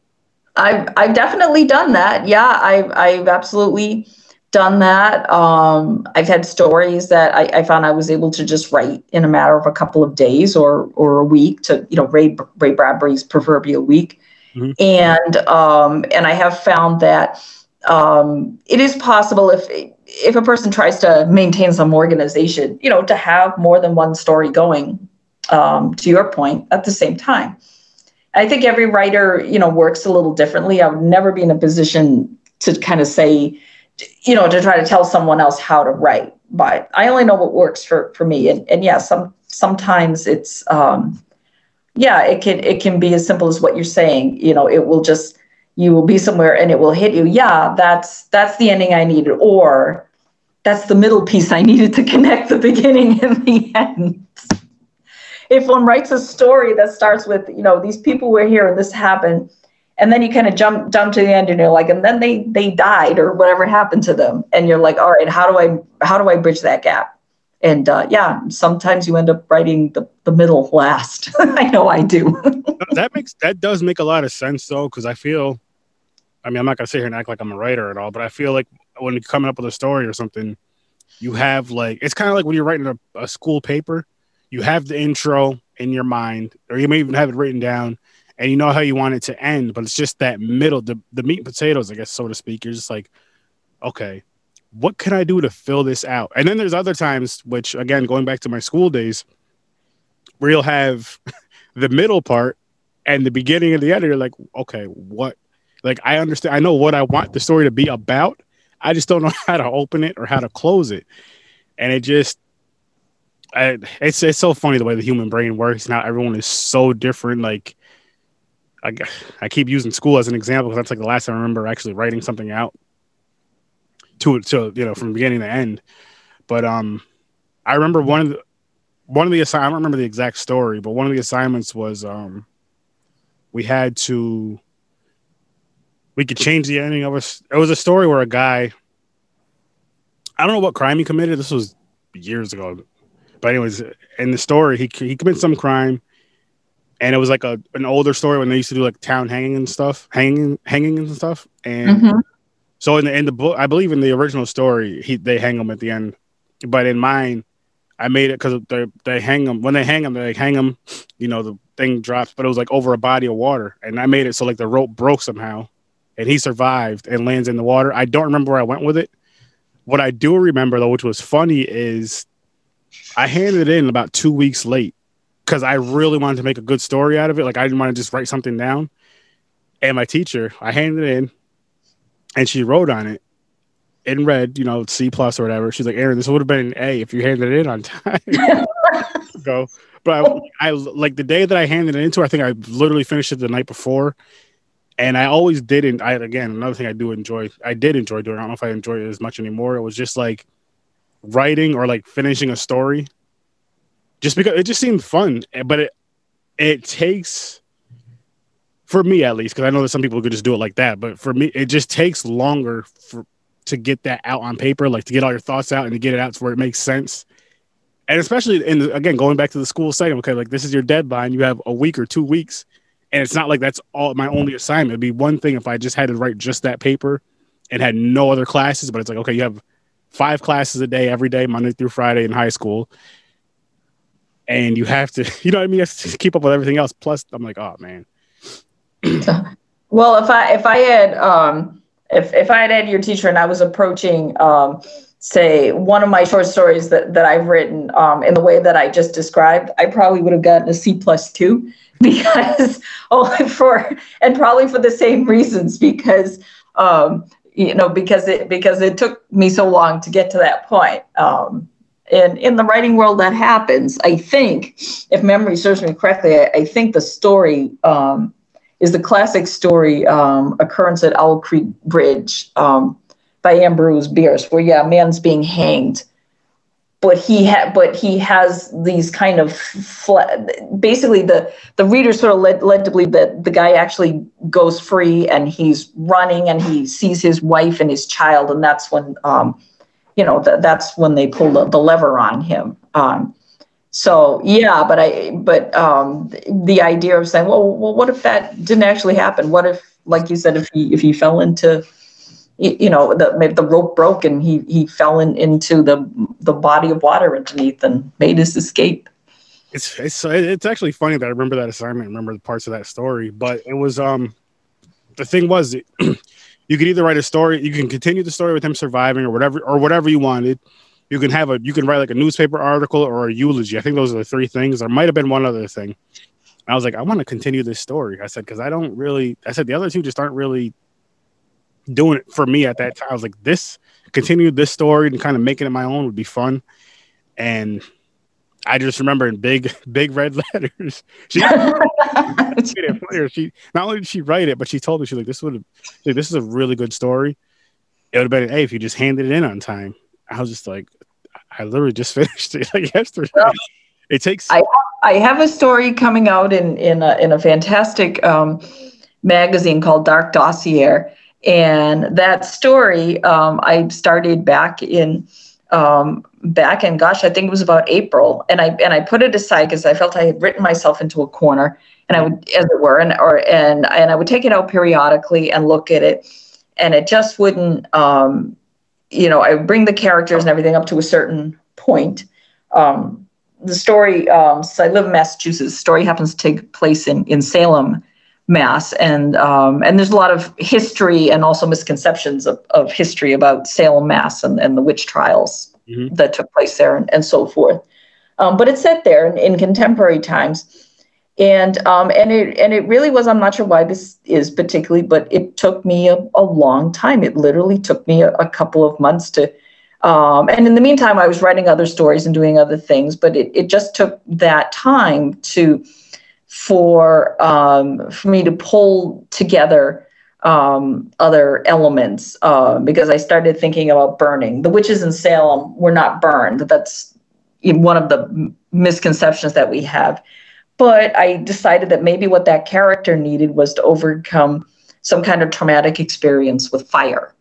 Speaker 2: I've I've definitely done that. Yeah, I've I've absolutely done that. Um, I've had stories that I, I, found I was able to just write in a matter of a couple of days or or a week to you know Ray Ray Bradbury's proverbial week, mm-hmm. and um, and I have found that um, it is possible if if a person tries to maintain some organization, you know, to have more than one story going. Um, to your point, at the same time. I think every writer, you know, works a little differently. I would never be in a position to kind of say, you know, to try to tell someone else how to write. But I only know what works for for me. And and yeah, some sometimes it's um yeah, it can it can be as simple as what you're saying. You know, it will just you will be somewhere and it will hit you. Yeah, that's that's the ending I needed, or that's the middle piece I needed to connect the beginning and the end. If one writes a story that starts with, you know, these people were here and this happened, and then you kind of jump jump to the end and you're like and then they they died or whatever happened to them. And you're like all right how do i how do i bridge that gap? And uh, yeah sometimes you end up writing the, the middle last. I know i do.
Speaker 1: That makes that does make a lot of sense though because i feel i mean i'm not to sit here and act like i'm a writer at all but i feel like when you're coming up with a story or something you have like it's kind of like when you're writing a, a school paper you have the intro in your mind or you may even have it written down and you know how you want it to end, but it's just that middle, the, the meat and potatoes, I guess, so to speak. You're just like, okay, what can I do to fill this out? And then there's other times, which again, going back to my school days, where you'll have the middle part and the beginning and the end. You're like, okay, what? Like, I understand, I know what I want the story to be about. I just don't know how to open it or how to close it. And it just, I, it's it's so funny the way the human brain works. Now everyone is so different. Like I, I keep using school as an example because that's like the last time I remember actually writing something out to to you know from beginning to end. But um, I remember one of the one of the assi- I don't remember the exact story, but one of the assignments was um, we had to we could change the ending of us. It was a story where a guy I don't know what crime he committed. This was years ago, but anyways, in the story, he he committed some crime and it was like a an older story when they used to do like town hanging and stuff, hanging hanging and stuff. And mm-hmm. so in the in the book, I believe in the original story, he they hang him at the end, but in mine, I made it because they they hang them when they hang them, they hang them, you know, the thing drops, but it was like over a body of water, and I made it so like the rope broke somehow, and he survived and lands in the water. I don't remember where I went with it. What I do remember though, which was funny, is I handed it in about two weeks late because I really wanted to make a good story out of it. Like I didn't want to just write something down. And my teacher, I handed it in, and she wrote on it in red, you know, C plus or whatever. She's like, Aaron, this would have been an A if you handed it in on time. Go, but I, I like the day that I handed it into. Her, I think I literally finished it the night before, and I always didn't. I again another thing I do enjoy. I did enjoy doing. I don't know if I enjoy it as much anymore. It was just like writing or like finishing a story, just because it just seemed fun. Eh, but it it takes for me at least because I know that some people could just do it like that. But for me, it just takes longer for to get that out on paper, like to get all your thoughts out and to get it out to where it makes sense. And especially in the, again going back to the school setting, okay, like this is your deadline. You have a week or two weeks and it's not like that's all my only assignment. It'd be one thing if I just had to write just that paper and had no other classes, but it's like, okay, you have five classes a day every day, Monday through Friday in high school. And you have to, you know what I mean? You have to keep up with everything else. Plus, I'm like, oh man.
Speaker 2: well, if I if I had um if if I had had your teacher and I was approaching um say one of my short stories that, that I've written um, in the way that I just described, I probably would have gotten a C plus two because only for and probably for the same reasons because um, you know because it because it took me so long to get to that point. Um, and in the writing world, that happens. I think, if memory serves me correctly, I, I think the story um, is the classic story um, occurrence at Owl Creek Bridge um, by Ambrose Bierce, where yeah, a man's being hanged but he had but he has these kind of basically the the reader sort of led, led to believe that the guy actually goes free and he's running and he sees his wife and his child and that's when um, you know th- that's when they pull the, the lever on him. Um, so yeah but i but um, the idea of saying well well what if that didn't actually happen? What if like you said if he if he fell into you know, the, maybe the rope broke and he, he fell in, into the, the body of water underneath and made his escape.
Speaker 1: It's, it's, it's actually funny that I remember that assignment, remember the parts of that story, but it was, um, the thing was you could either write a story, you can continue the story with him surviving or whatever, or whatever you wanted. You can have a, you can write like a newspaper article or a eulogy. I think those are the three things. There might've been one other thing. I was like, I want to continue this story. I said, cause I don't really, I said, the other two just aren't really doing it for me at that time. I was like, this continue this story and kind of making it my own would be fun. And I just remember in big, big red letters. She, she not only did she write it, but she told me she like, this would like, this is a really good story. It would have been A if you just handed it in on time. I was just like, I literally just finished it like yesterday. Well, it takes.
Speaker 2: I I have a story coming out in in a, in a fantastic um, magazine called Dark Dossier and that story um, I started back in um, back in gosh, I think it was about April, and I and I put it aside because I felt I had written myself into a corner, and I would, as it were, and or and and I would take it out periodically and look at it, and it just wouldn't, um, you know, I would bring the characters and everything up to a certain point. Um, the story, um, so I live in Massachusetts. The story happens to take place in in Salem, mass. And um, and there's a lot of history and also misconceptions of, of history about salem mass and, and the witch trials mm-hmm. that took place there and, and so forth. Um, but it's set there in, in contemporary times. And um, and it and it really was i'm not sure why this is particularly but it took me a, a long time. It literally took me a, a couple of months to um, and in the meantime i was writing other stories and doing other things but it, it just took that time to for um, for me to pull together um, other elements uh, because I started thinking about burning. The witches in Salem were not burned. That's one of the misconceptions that we have. But I decided that maybe what that character needed was to overcome some kind of traumatic experience with fire,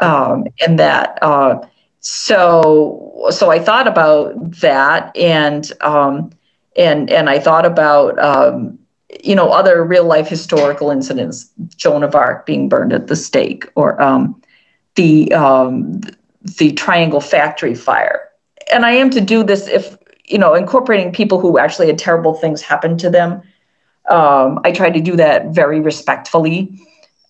Speaker 2: um, and that. Uh, so so I thought about that and um, and and I thought about um, you know other real life historical incidents, Joan of Arc being burned at the stake, or um, the um, the Triangle Factory fire. And I am to do this if you know incorporating people who actually had terrible things happen to them. Um, I try to do that very respectfully.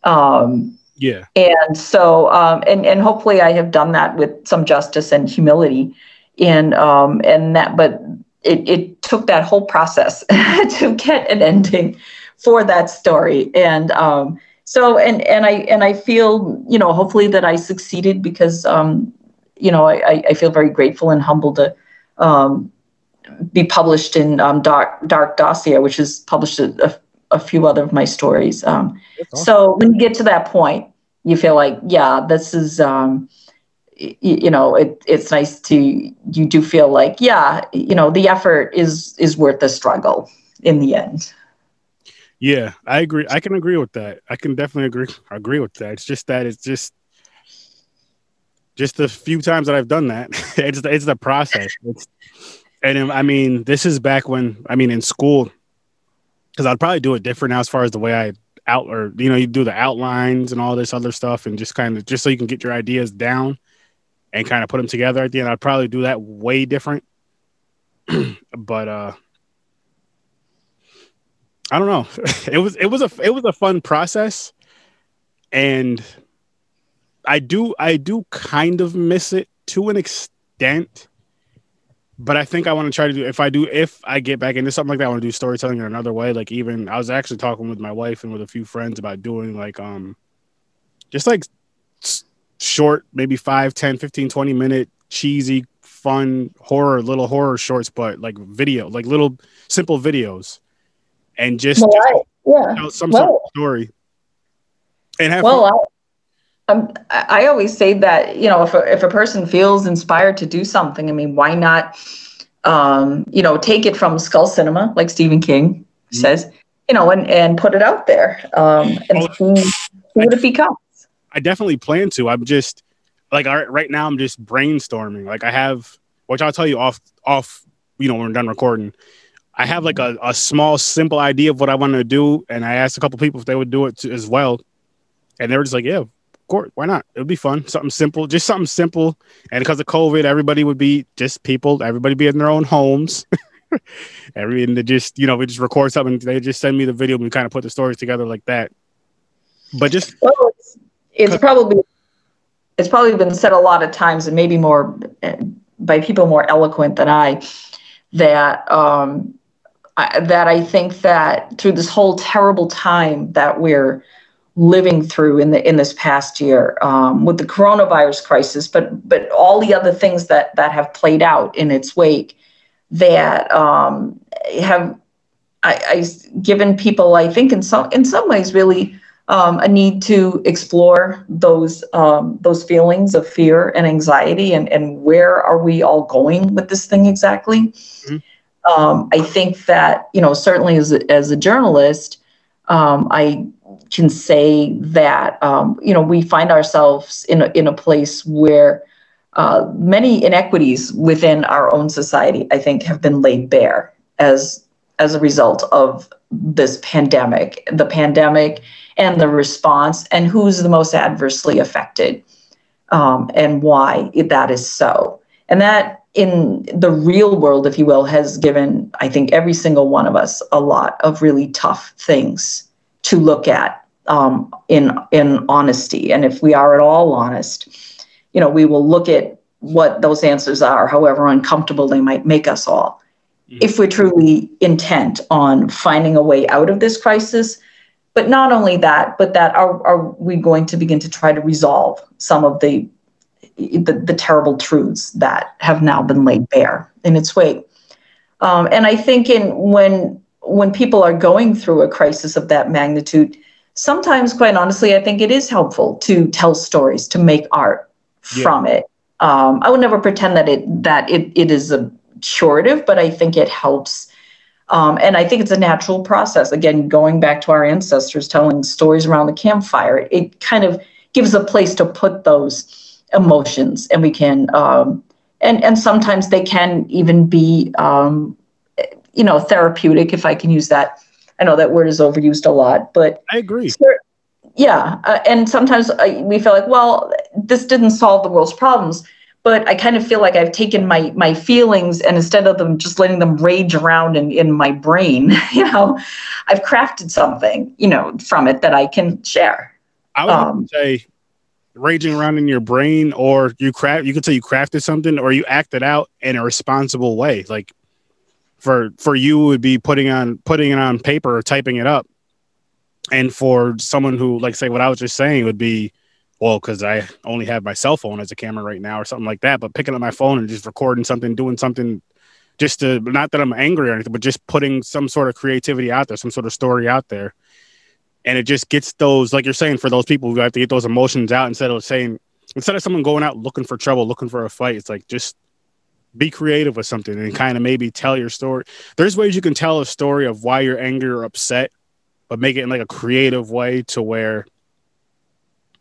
Speaker 2: Um,
Speaker 1: yeah.
Speaker 2: And so, um, and and hopefully, I have done that with some justice and humility, and um, and that, but it it took that whole process to get an ending for that story, and um, so and and I and I feel you know hopefully that I succeeded because um, you know I I feel very grateful and humbled to um, be published in um, Dark Dark Dossier, which has published a, a, few other of my stories. Um, awesome. So when you get to that point, you feel like, yeah, this is, um, you know, it, it's nice to, you do feel like, yeah, you know, the effort is is worth the struggle in the end.
Speaker 1: Yeah, I agree. I can agree with that. I can definitely agree agree with that. It's just that it's just just the few times that I've done that. it's the, it's the process. It's, and um, I mean, this is back when I mean in school because I'd probably do it different now as far as the way I out or you know you do the outlines and all this other stuff and just kind of just so you can get your ideas down and kind of put them together at the end. I'd probably do that way different. but uh I don't know. it was it was a it was a fun process and I do I do kind of miss it to an extent but I think I want to try to do if I do if I get back into something like that, I want to do storytelling in another way. Like even I was actually talking with my wife and with a few friends about doing like um just like short, maybe 5, 10, 15, 20 minute cheesy, fun horror, little horror shorts, but like video, like little simple videos. And just, well,
Speaker 2: I, yeah.
Speaker 1: Know, some well, sort of story.
Speaker 2: And have well, fun. Um, I always say that you know if a, if a person feels inspired to do something, I mean, why not? Um, you know, take it from Skull Cinema, like Stephen King mm-hmm. says, you know, and and put it out there um, and see, see what it becomes.
Speaker 1: I definitely plan to. I'm just like right now. I'm just brainstorming. Like I have, which I'll tell you off off. You know, when we're done recording, I have like a, a small, simple idea of what I want to do, and I asked a couple people if they would do it as well, and they were just like, "Yeah, of course, Why not? It would be fun. Something simple, just something simple. And because of COVID, everybody would be just people. Everybody be in their own homes. Every and they just you know we just record something. They just send me the video. and We kind of put the stories together like that. But just
Speaker 2: it's probably it's probably been said a lot of times, and maybe more eh, by people more eloquent than I. That um, I, that I think that through this whole terrible time that we're living through in the in this past year um, with the coronavirus crisis, but but all the other things that that have played out in its wake that um, have I, I, given people, I think in some in some ways, really um, a need to explore those um, those feelings of fear and anxiety, and and where are we all going with this thing exactly? Mm-hmm. Um, I think that you know certainly as a, as a journalist, um, I can say that um, you know we find ourselves in a, in a place where uh, many inequities within our own society, I think, have been laid bare as as a result of this pandemic, the pandemic and the response, and who's the most adversely affected, um, and why that is so, and that in the real world, if you will, has given I think every single one of us a lot of really tough things to look at um, in in honesty. And if we are at all honest, you know, we will look at what those answers are, however uncomfortable they might make us all. Mm-hmm. If we're truly intent on finding a way out of this crisis, but not only that, but that are, are we going to begin to try to resolve some of the, the, the terrible truths that have now been laid bare in its wake. Um, and I think in when when people are going through a crisis of that magnitude, sometimes, quite honestly, I think it is helpful to tell stories, to make art yeah. from it. Um, I would never pretend that it that it, it is a curative, but I think it helps. Um, and I think it's a natural process. Again, going back to our ancestors telling stories around the campfire, it, kind of gives a place to put those emotions, and we can. Um, and and sometimes they can even be um, you know, therapeutic, if I can use that. I know that word is overused a lot, but
Speaker 1: I agree.
Speaker 2: Yeah, uh, and sometimes I, we feel like, well, this didn't solve the world's problems, but I kind of feel like I've taken my my feelings and instead of them just letting them rage around in, in my brain, you know, I've crafted something, you know, from it that I can share.
Speaker 1: I would um, say raging around in your brain, or you craft. You could say you crafted something, or you acted out in a responsible way. Like for for you would be putting on putting it on paper or typing it up, and for someone who like say what I was just saying would be well because i only have my cell phone as a camera right now or something like that but picking up my phone and just recording something doing something just to not that i'm angry or anything but just putting some sort of creativity out there some sort of story out there. And it just gets those like you're saying for those people who have to get those emotions out instead of saying instead of someone going out looking for trouble looking for a fight it's like just be creative with something and kind of maybe tell your story. There's ways you can tell a story of why you're angry or upset but make it in like a creative way to where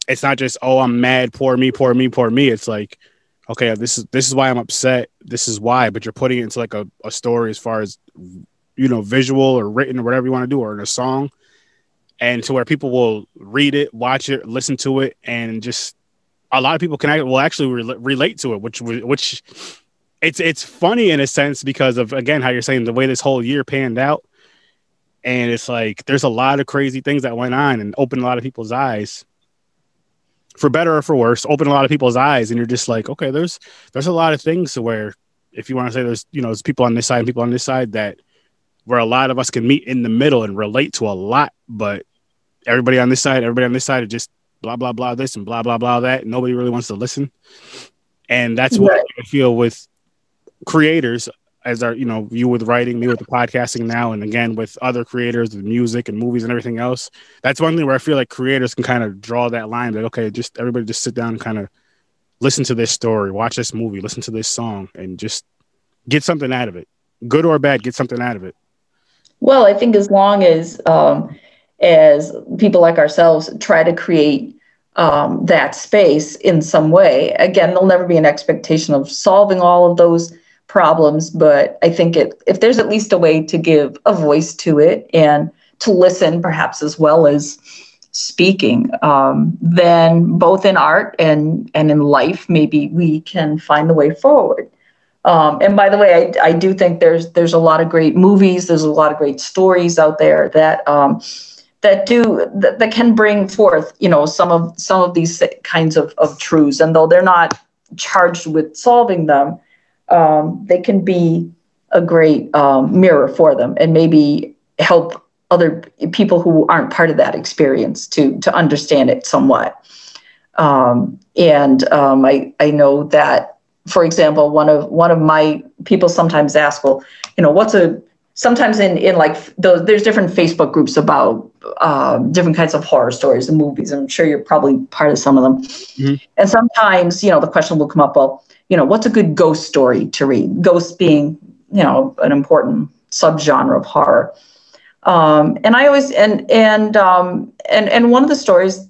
Speaker 1: it's not just oh I'm mad, poor me, poor me, poor me. It's like okay, this is this is why I'm upset. This is why, but you're putting it into like a, a story as far as you know, visual or written or whatever you want to do, or in a song, and to where people will read it, watch it, listen to it, and just a lot of people can will actually re- relate to it, which which it's it's funny in a sense because of again how you're saying the way this whole year panned out, and it's like there's a lot of crazy things that went on and opened a lot of people's eyes for better or for worse, open a lot of people's eyes, and you're just like, okay, there's there's a lot of things to where if you want to say there's you know there's people on this side and people on this side that where a lot of us can meet in the middle and relate to a lot, but everybody on this side, everybody on this side, are just blah blah blah this and blah blah blah that. nobody really wants to listen, and that's what right. I feel with creators as our you know you with writing me with the podcasting now and again with other creators with music and movies and everything else that's one thing where i feel like creators can kind of draw that line that okay just everybody just sit down and kind of listen to this story watch this movie listen to this song and just get something out of it. Good or bad get something out of it.
Speaker 2: Well i think as long as um as people like ourselves try to create um, that space in some way again there'll never be an expectation of solving all of those problems, but I think it, if there's at least a way to give a voice to it and to listen, perhaps as well as speaking, um, then both in art and and in life, maybe we can find the way forward. Um, and by the way, I, I do think there's there's a lot of great movies, there's a lot of great stories out there that um, that do that, that can bring forth, you know, some of some of these kinds of, of truths. And though they're not charged with solving them, um, they can be a great um, mirror for them and maybe help other people who aren't part of that experience to to understand it somewhat. Um, and um, I I know that, for example, one of one of my people sometimes ask, well, you know, what's a sometimes in in like those there's different Facebook groups about uh, different kinds of horror stories and movies. I'm sure you're probably part of some of them. Mm-hmm. And sometimes, you know, the question will come up, well, you know, what's a good ghost story to read? Ghosts being, you know, an important subgenre of horror. Um, and I always and and um, and and one of the stories,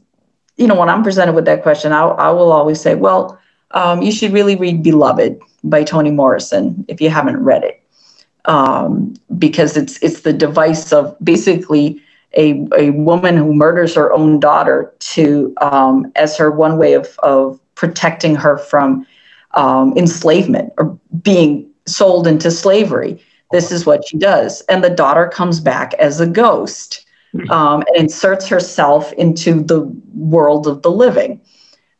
Speaker 2: you know, when I'm presented with that question, I, I will always say, well, um, you should really read Beloved by Toni Morrison if you haven't read it, um, because it's it's the device of basically a, a woman who murders her own daughter to um, as her one way of of protecting her from um, enslavement or being sold into slavery. This is what she does. And the daughter comes back as a ghost um, and inserts herself into the world of the living.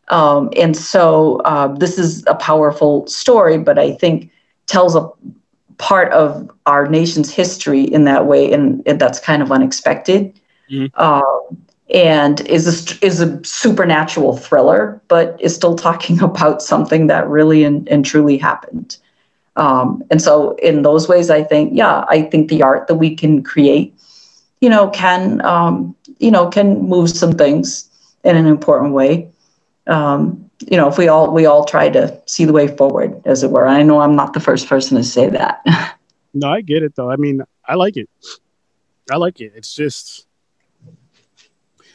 Speaker 2: Um, and so uh, this is a powerful story, but I think tells a part of our nation's history in that way, and, and that's kind of unexpected. Mm-hmm. Uh, and is a, is a supernatural thriller, but is still talking about something that really and, and truly happened. Um, and so, in those ways, I think, yeah, I think the art that we can create, you know, can, um, you know, can move some things in an important way. Um, you know, if we all we all try to see the way forward, as it were. I know I'm not the first person to say that.
Speaker 1: no, I get it though. I mean, I like it. I like it. It's just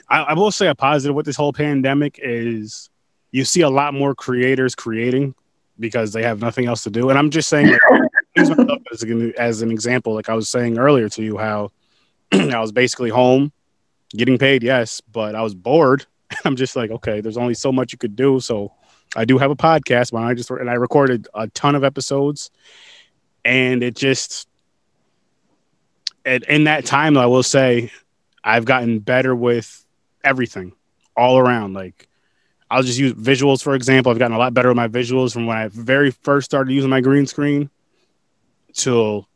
Speaker 1: I, I will say a positive with this whole pandemic is you see a lot more creators creating because they have nothing else to do. And I'm just saying, like, as an, as an example. Like I was saying earlier to you, how I was basically home, getting paid, yes, but I was bored. I'm just like, okay, there's only so much you could do. So I do have a podcast, but I just and I recorded a ton of episodes, and it just, and in that time, I will say, I've gotten better with everything all around. Like I'll just use visuals for example. I've gotten a lot better with my visuals from when I very first started using my green screen till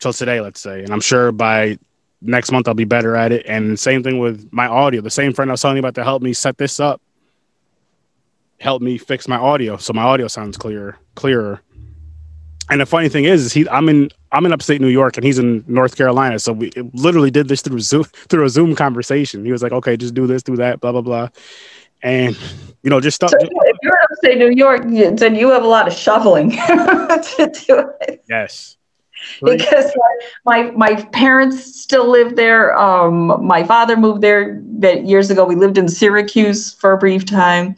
Speaker 1: till today, let's say. And I'm sure by next month I'll be better at it. And same thing with my audio. The same friend I was telling you about to help me set this up helped me fix my audio so my audio sounds clearer clearer. And the funny thing is, is he I'm in I'm in upstate New York and he's in North Carolina. So we literally did this through Zoom through a Zoom conversation. He was like, okay, just do this, do that, blah, blah, blah. And you know, just stuff.
Speaker 2: So if you're in upstate New York, then you have a lot of shoveling to do it.
Speaker 1: Yes.
Speaker 2: Because my my parents still live there. Um, my father moved there years ago. We lived in Syracuse for a brief time,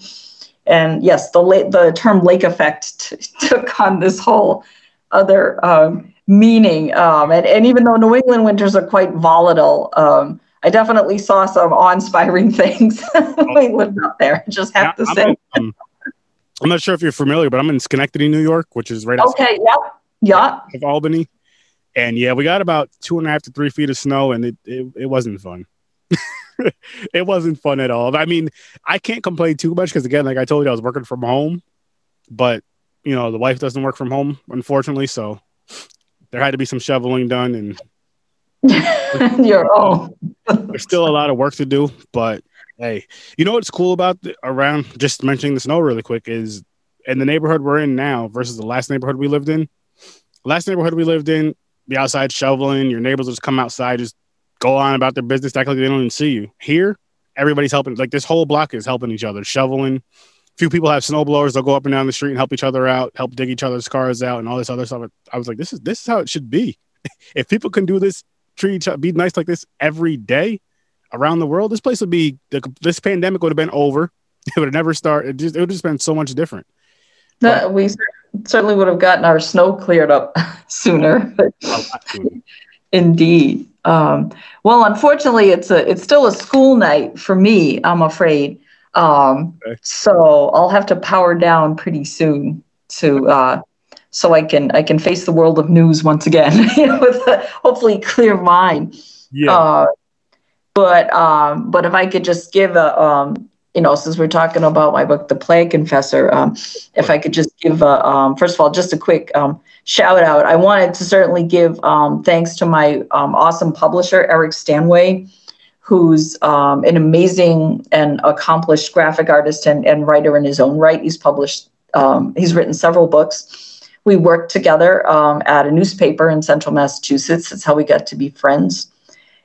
Speaker 2: and yes, the la- the term lake effect t- took on this whole other um, meaning. Um, and, and even though New England winters are quite volatile, um, I definitely saw some awe-inspiring things when we lived out there. Just have to
Speaker 1: I'm,
Speaker 2: say.
Speaker 1: um, I'm not sure if you're familiar, but I'm in Schenectady, New York, which is right outside
Speaker 2: Okay. Yep. Yeah.
Speaker 1: of Albany. And yeah, we got about two and a half to three feet of snow, and it it, it wasn't fun. it wasn't fun at all. I mean, I can't complain too much because again, like I told you, I was working from home, but you know, the wife doesn't work from home, unfortunately. So there had to be some shoveling done, and
Speaker 2: You're oh.
Speaker 1: there's still a lot of work to do. But hey, you know what's cool about the, around just mentioning the snow really quick is in the neighborhood we're in now versus the last neighborhood we lived in. Last neighborhood we lived in, be outside shoveling. Your neighbors will just come outside, just go on about their business, act like they don't even see you. Here, everybody's helping. Like this whole block is helping each other, shoveling. Few people have snow blowers. They'll go up and down the street and help each other out, help dig each other's cars out, and all this other stuff. I was like, this is this is how it should be. if people can do this, treat each other, be nice like this every day around the world, this place would be. This pandemic would have been over. It would have never started. It, just, it would have just been so much different.
Speaker 2: No, we certainly would have gotten our snow cleared up sooner. But indeed. Um, well, unfortunately, it's a it's still a school night for me. I'm afraid. Um,
Speaker 1: Okay.
Speaker 2: So I'll have to power down pretty soon to uh, so I can I can face the world of news once again with a hopefully clear mind.
Speaker 1: Yeah.
Speaker 2: Uh, but um, but if I could just give a um, you know, since we're talking about my book, The Plague Confessor, um, if I could just give a um, first of all just a quick um, shout out. I wanted to certainly give um, thanks to my um, awesome publisher Eric Stanway, who's um, an amazing and accomplished graphic artist and, and writer in his own right. He's published, um, he's written several books. We worked together um, at a newspaper in Central Massachusetts. That's how we got to be friends.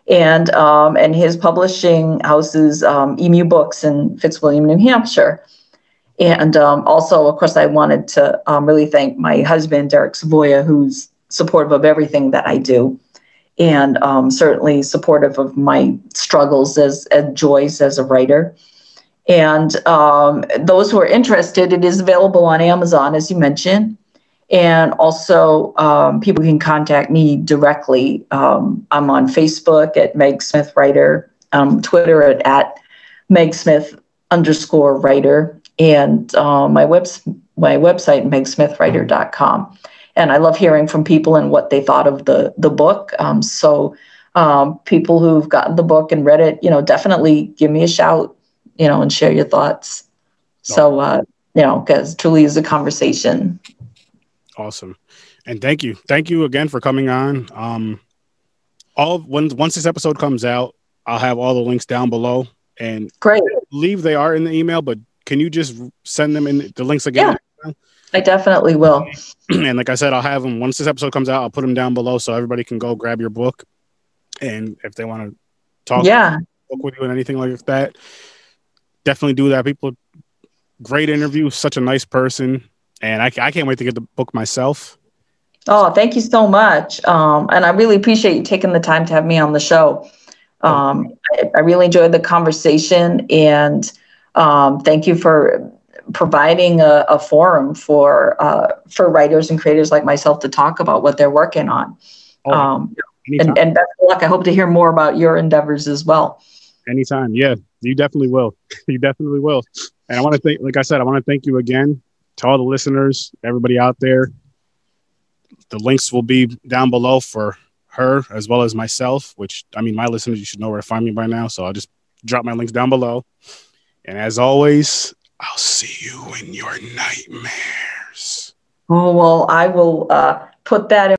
Speaker 2: And um, and his publishing house is um, Emu Books in Fitzwilliam, New Hampshire. And um, also, of course, I wanted to really thank my husband, Derek Savoya, who's supportive of everything that I do and um, certainly supportive of my struggles as, as joys as a writer. And um, those who are interested, it is available on Amazon, as you mentioned. And also, um, people can contact me directly. Um, I'm on Facebook at Meg Smith Writer, um, Twitter at, at Meg Smith underscore writer, and uh, my, webs- my website, megsmithwriter.com and I love hearing from people and what they thought of the the book. Um, so um, people who've gotten the book and read it, you know, definitely give me a shout, you know, and share your thoughts. So uh, you know, because truly is a conversation.
Speaker 1: Awesome, and thank you, thank you again for coming on. Um, all when once this episode comes out, I'll have all the links down below, and
Speaker 2: Great,
Speaker 1: I believe they are in the email. But can you just send them in the links again?
Speaker 2: I definitely will.
Speaker 1: and like I said, I'll have them once this episode comes out. I'll put them down below so everybody can go grab your book, and if they want to talk
Speaker 2: Yeah,
Speaker 1: book with you and anything like that, definitely do that. People, great interview, such a nice person, and I, I can't wait to get the book myself.
Speaker 2: Oh, thank you so much. Um, and I really appreciate you taking the time to have me on the show. Um, I, I really enjoyed the conversation and um, thank you for providing a, a forum for uh, for writers and creators like myself to talk about what they're working on.
Speaker 1: Oh,
Speaker 2: Um, and, and best of luck. I hope to hear more about your endeavors as well.
Speaker 1: anytime. Yeah, you definitely will. you definitely will. And I want to thank, like I said, I want to thank you again to all the listeners, everybody out there. The links will be down below for her as well as myself, which I mean, my listeners, you should know where to find me by now. So I'll just drop my links down below. And as always, I'll see you in your nightmares.
Speaker 2: Oh, well, I will uh, put that in.